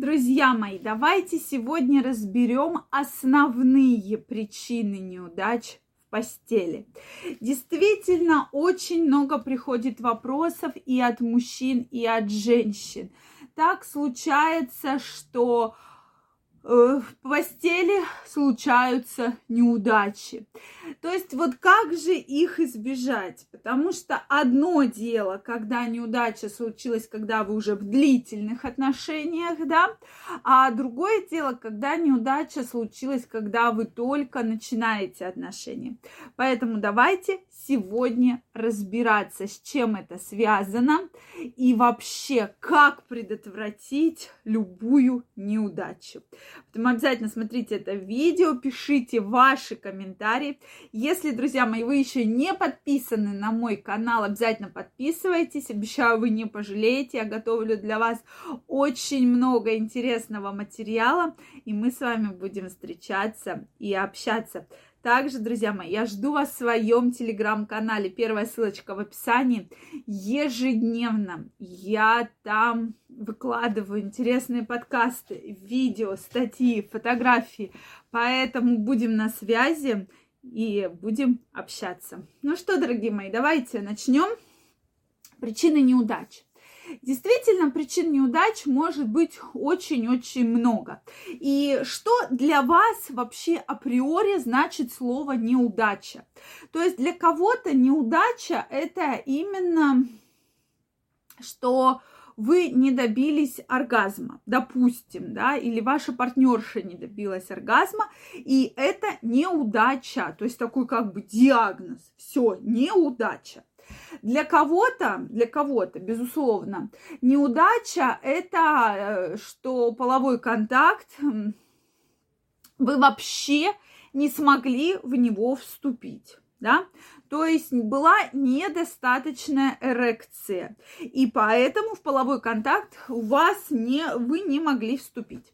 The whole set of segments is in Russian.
Друзья мои, давайте сегодня разберем основные причины неудач в постели. Действительно, очень много приходит вопросов и от мужчин, и от женщин. Так случается, что в постели случаются неудачи. То есть вот как же их избежать? Потому что одно дело, когда неудача случилась, когда вы уже в длительных отношениях, да, а другое дело, когда неудача случилась, когда вы только начинаете отношения. Поэтому давайте сегодня разбираться, с чем это связано и вообще, как предотвратить любую неудачу. Поэтому обязательно смотрите это видео, пишите ваши комментарии. Если, друзья мои, вы еще не подписаны на мой канал, обязательно подписывайтесь. Обещаю, вы не пожалеете. Я готовлю для вас очень много интересного материала, и мы с вами будем встречаться и общаться. Также, друзья мои, я жду вас в своем телеграм-канале. Первая ссылочка в описании. Ежедневно я там выкладываю интересные подкасты, видео, статьи, фотографии. Поэтому будем на связи и будем общаться. Ну что, дорогие мои, давайте начнем. Причины неудач. Действительно, причин неудач может быть очень-очень много. И что для вас вообще априори значит слово неудача? То есть для кого-то неудача это именно что вы не добились оргазма, допустим, да, или ваша партнерша не добилась оргазма, и это неудача, то есть такой как бы диагноз, все, неудача. Для кого-то, для кого-то, безусловно, неудача это э, что половой контакт вы вообще не смогли в него вступить, да, то есть была недостаточная эрекция, и поэтому в половой контакт у вас не, вы не могли вступить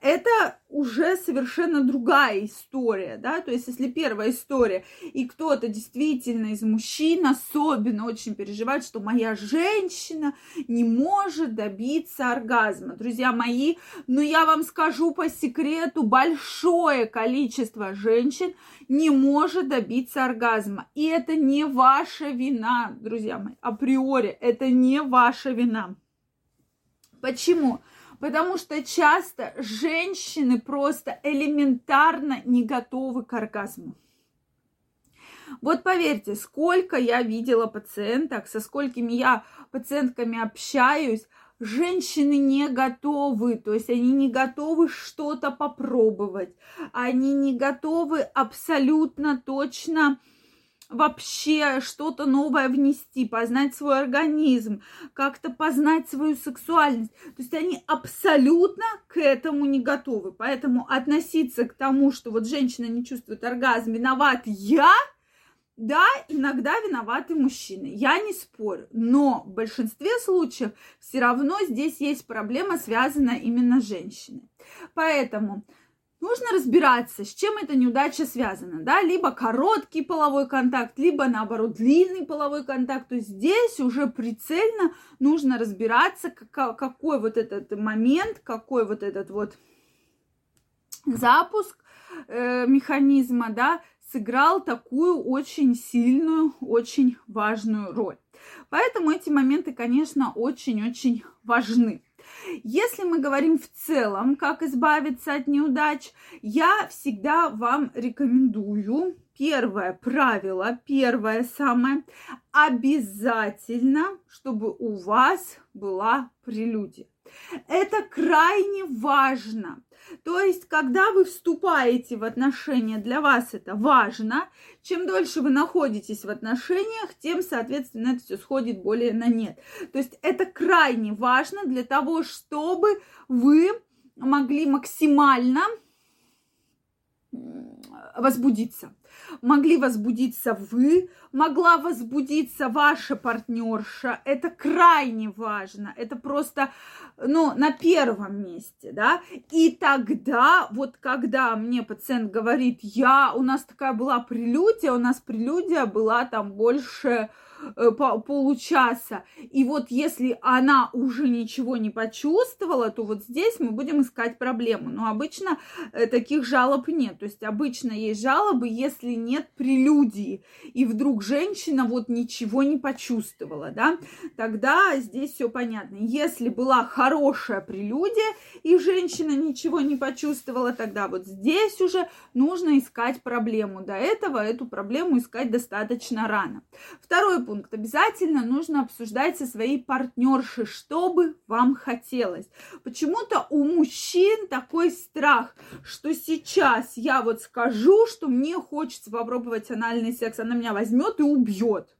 это уже совершенно другая история, да, то есть если первая история, и кто-то действительно из мужчин особенно очень переживает, что моя женщина не может добиться оргазма. Друзья мои, ну я вам скажу по секрету, большое количество женщин не может добиться оргазма. И это не ваша вина, друзья мои, априори, это не ваша вина. Почему? Потому что часто женщины просто элементарно не готовы к оргазму. Вот поверьте, сколько я видела пациенток, со сколькими я пациентками общаюсь, женщины не готовы, то есть они не готовы что-то попробовать, они не готовы абсолютно точно вообще что-то новое внести, познать свой организм, как-то познать свою сексуальность. То есть они абсолютно к этому не готовы. Поэтому относиться к тому, что вот женщина не чувствует оргазм, виноват я, да, иногда виноваты мужчины, я не спорю, но в большинстве случаев все равно здесь есть проблема, связанная именно с женщиной. Поэтому нужно разбираться, с чем эта неудача связана, да, либо короткий половой контакт, либо наоборот длинный половой контакт, то есть здесь уже прицельно нужно разбираться, какой вот этот момент, какой вот этот вот запуск э, механизма, да, сыграл такую очень сильную, очень важную роль. Поэтому эти моменты, конечно, очень-очень важны. Если мы говорим в целом, как избавиться от неудач, я всегда вам рекомендую первое правило, первое самое, обязательно, чтобы у вас была прелюдия. Это крайне важно. То есть, когда вы вступаете в отношения, для вас это важно. Чем дольше вы находитесь в отношениях, тем, соответственно, это все сходит более на нет. То есть, это крайне важно для того, чтобы вы могли максимально возбудиться могли возбудиться вы, могла возбудиться ваша партнерша. Это крайне важно. Это просто, ну, на первом месте, да. И тогда, вот когда мне пациент говорит, я, у нас такая была прелюдия, у нас прелюдия была там больше э, получаса. И вот если она уже ничего не почувствовала, то вот здесь мы будем искать проблему. Но обычно э, таких жалоб нет. То есть обычно есть жалобы, если нет прелюдии. И вдруг женщина вот ничего не почувствовала, да, тогда здесь все понятно. Если была хорошая прелюдия, и женщина ничего не почувствовала, тогда вот здесь уже нужно искать проблему. До этого эту проблему искать достаточно рано. Второй пункт. Обязательно нужно обсуждать со своей партнершей, что бы вам хотелось. Почему-то у мужчин такой страх, что сейчас я вот скажу, что мне хочется попробовать анальный секс, она меня возьмет и убьет.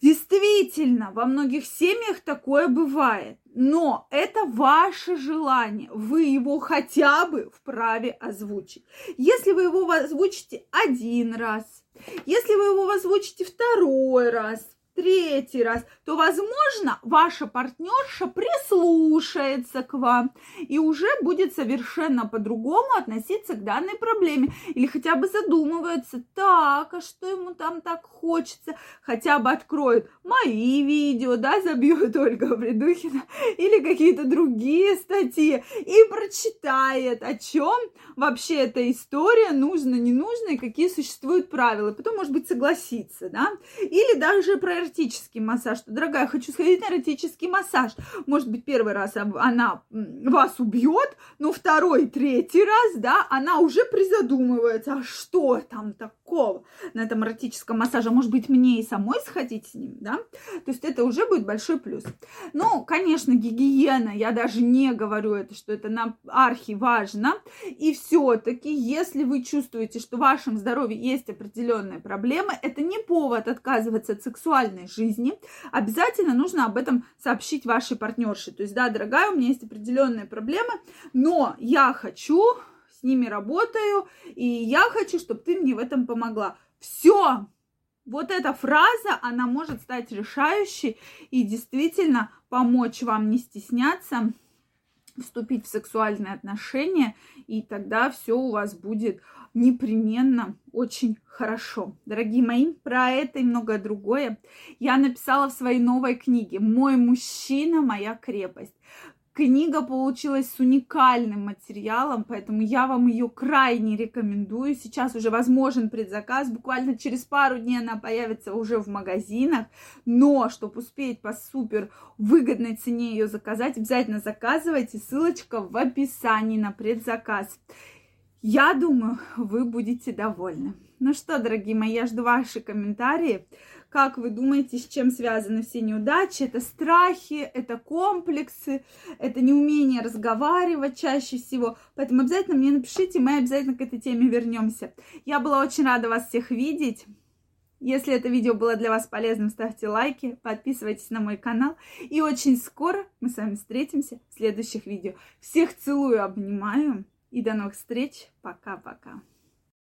Действительно, во многих семьях такое бывает. Но это ваше желание. Вы его хотя бы вправе озвучить. Если вы его озвучите один раз, если вы его озвучите второй раз, третий раз, то, возможно, ваша партнерша прислушается к вам и уже будет совершенно по-другому относиться к данной проблеме. Или хотя бы задумывается, так, а что ему там так хочется? Хотя бы откроет мои видео, да, забьет Ольга Придухина, или какие-то другие статьи и прочитает, о чем вообще эта история, нужно, не нужно, и какие существуют правила. Потом, может быть, согласится, да. Или даже про эротический массаж, что, дорогая, хочу сходить на эротический массаж. Может быть, первый раз она вас убьет, но второй, третий раз, да, она уже призадумывается, а что там такого на этом эротическом массаже? Может быть, мне и самой сходить с ним, да? То есть это уже будет большой плюс. Ну, конечно, гигиена, я даже не говорю это, что это на архи важно. И все-таки, если вы чувствуете, что в вашем здоровье есть определенные проблемы, это не повод отказываться от сексуальной сексуальной жизни, обязательно нужно об этом сообщить вашей партнерше. То есть, да, дорогая, у меня есть определенные проблемы, но я хочу, с ними работаю, и я хочу, чтобы ты мне в этом помогла. Все, вот эта фраза, она может стать решающей и действительно помочь вам не стесняться, вступить в сексуальные отношения, и тогда все у вас будет непременно очень хорошо. Дорогие мои, про это и многое другое я написала в своей новой книге «Мой мужчина, моя крепость». Книга получилась с уникальным материалом, поэтому я вам ее крайне рекомендую. Сейчас уже возможен предзаказ, буквально через пару дней она появится уже в магазинах. Но, чтобы успеть по супер выгодной цене ее заказать, обязательно заказывайте. Ссылочка в описании на предзаказ. Я думаю, вы будете довольны. Ну что, дорогие мои, я жду ваши комментарии. Как вы думаете, с чем связаны все неудачи? Это страхи, это комплексы, это неумение разговаривать чаще всего. Поэтому обязательно мне напишите, мы обязательно к этой теме вернемся. Я была очень рада вас всех видеть. Если это видео было для вас полезным, ставьте лайки, подписывайтесь на мой канал. И очень скоро мы с вами встретимся в следующих видео. Всех целую, обнимаю. И до новых встреч. Пока-пока.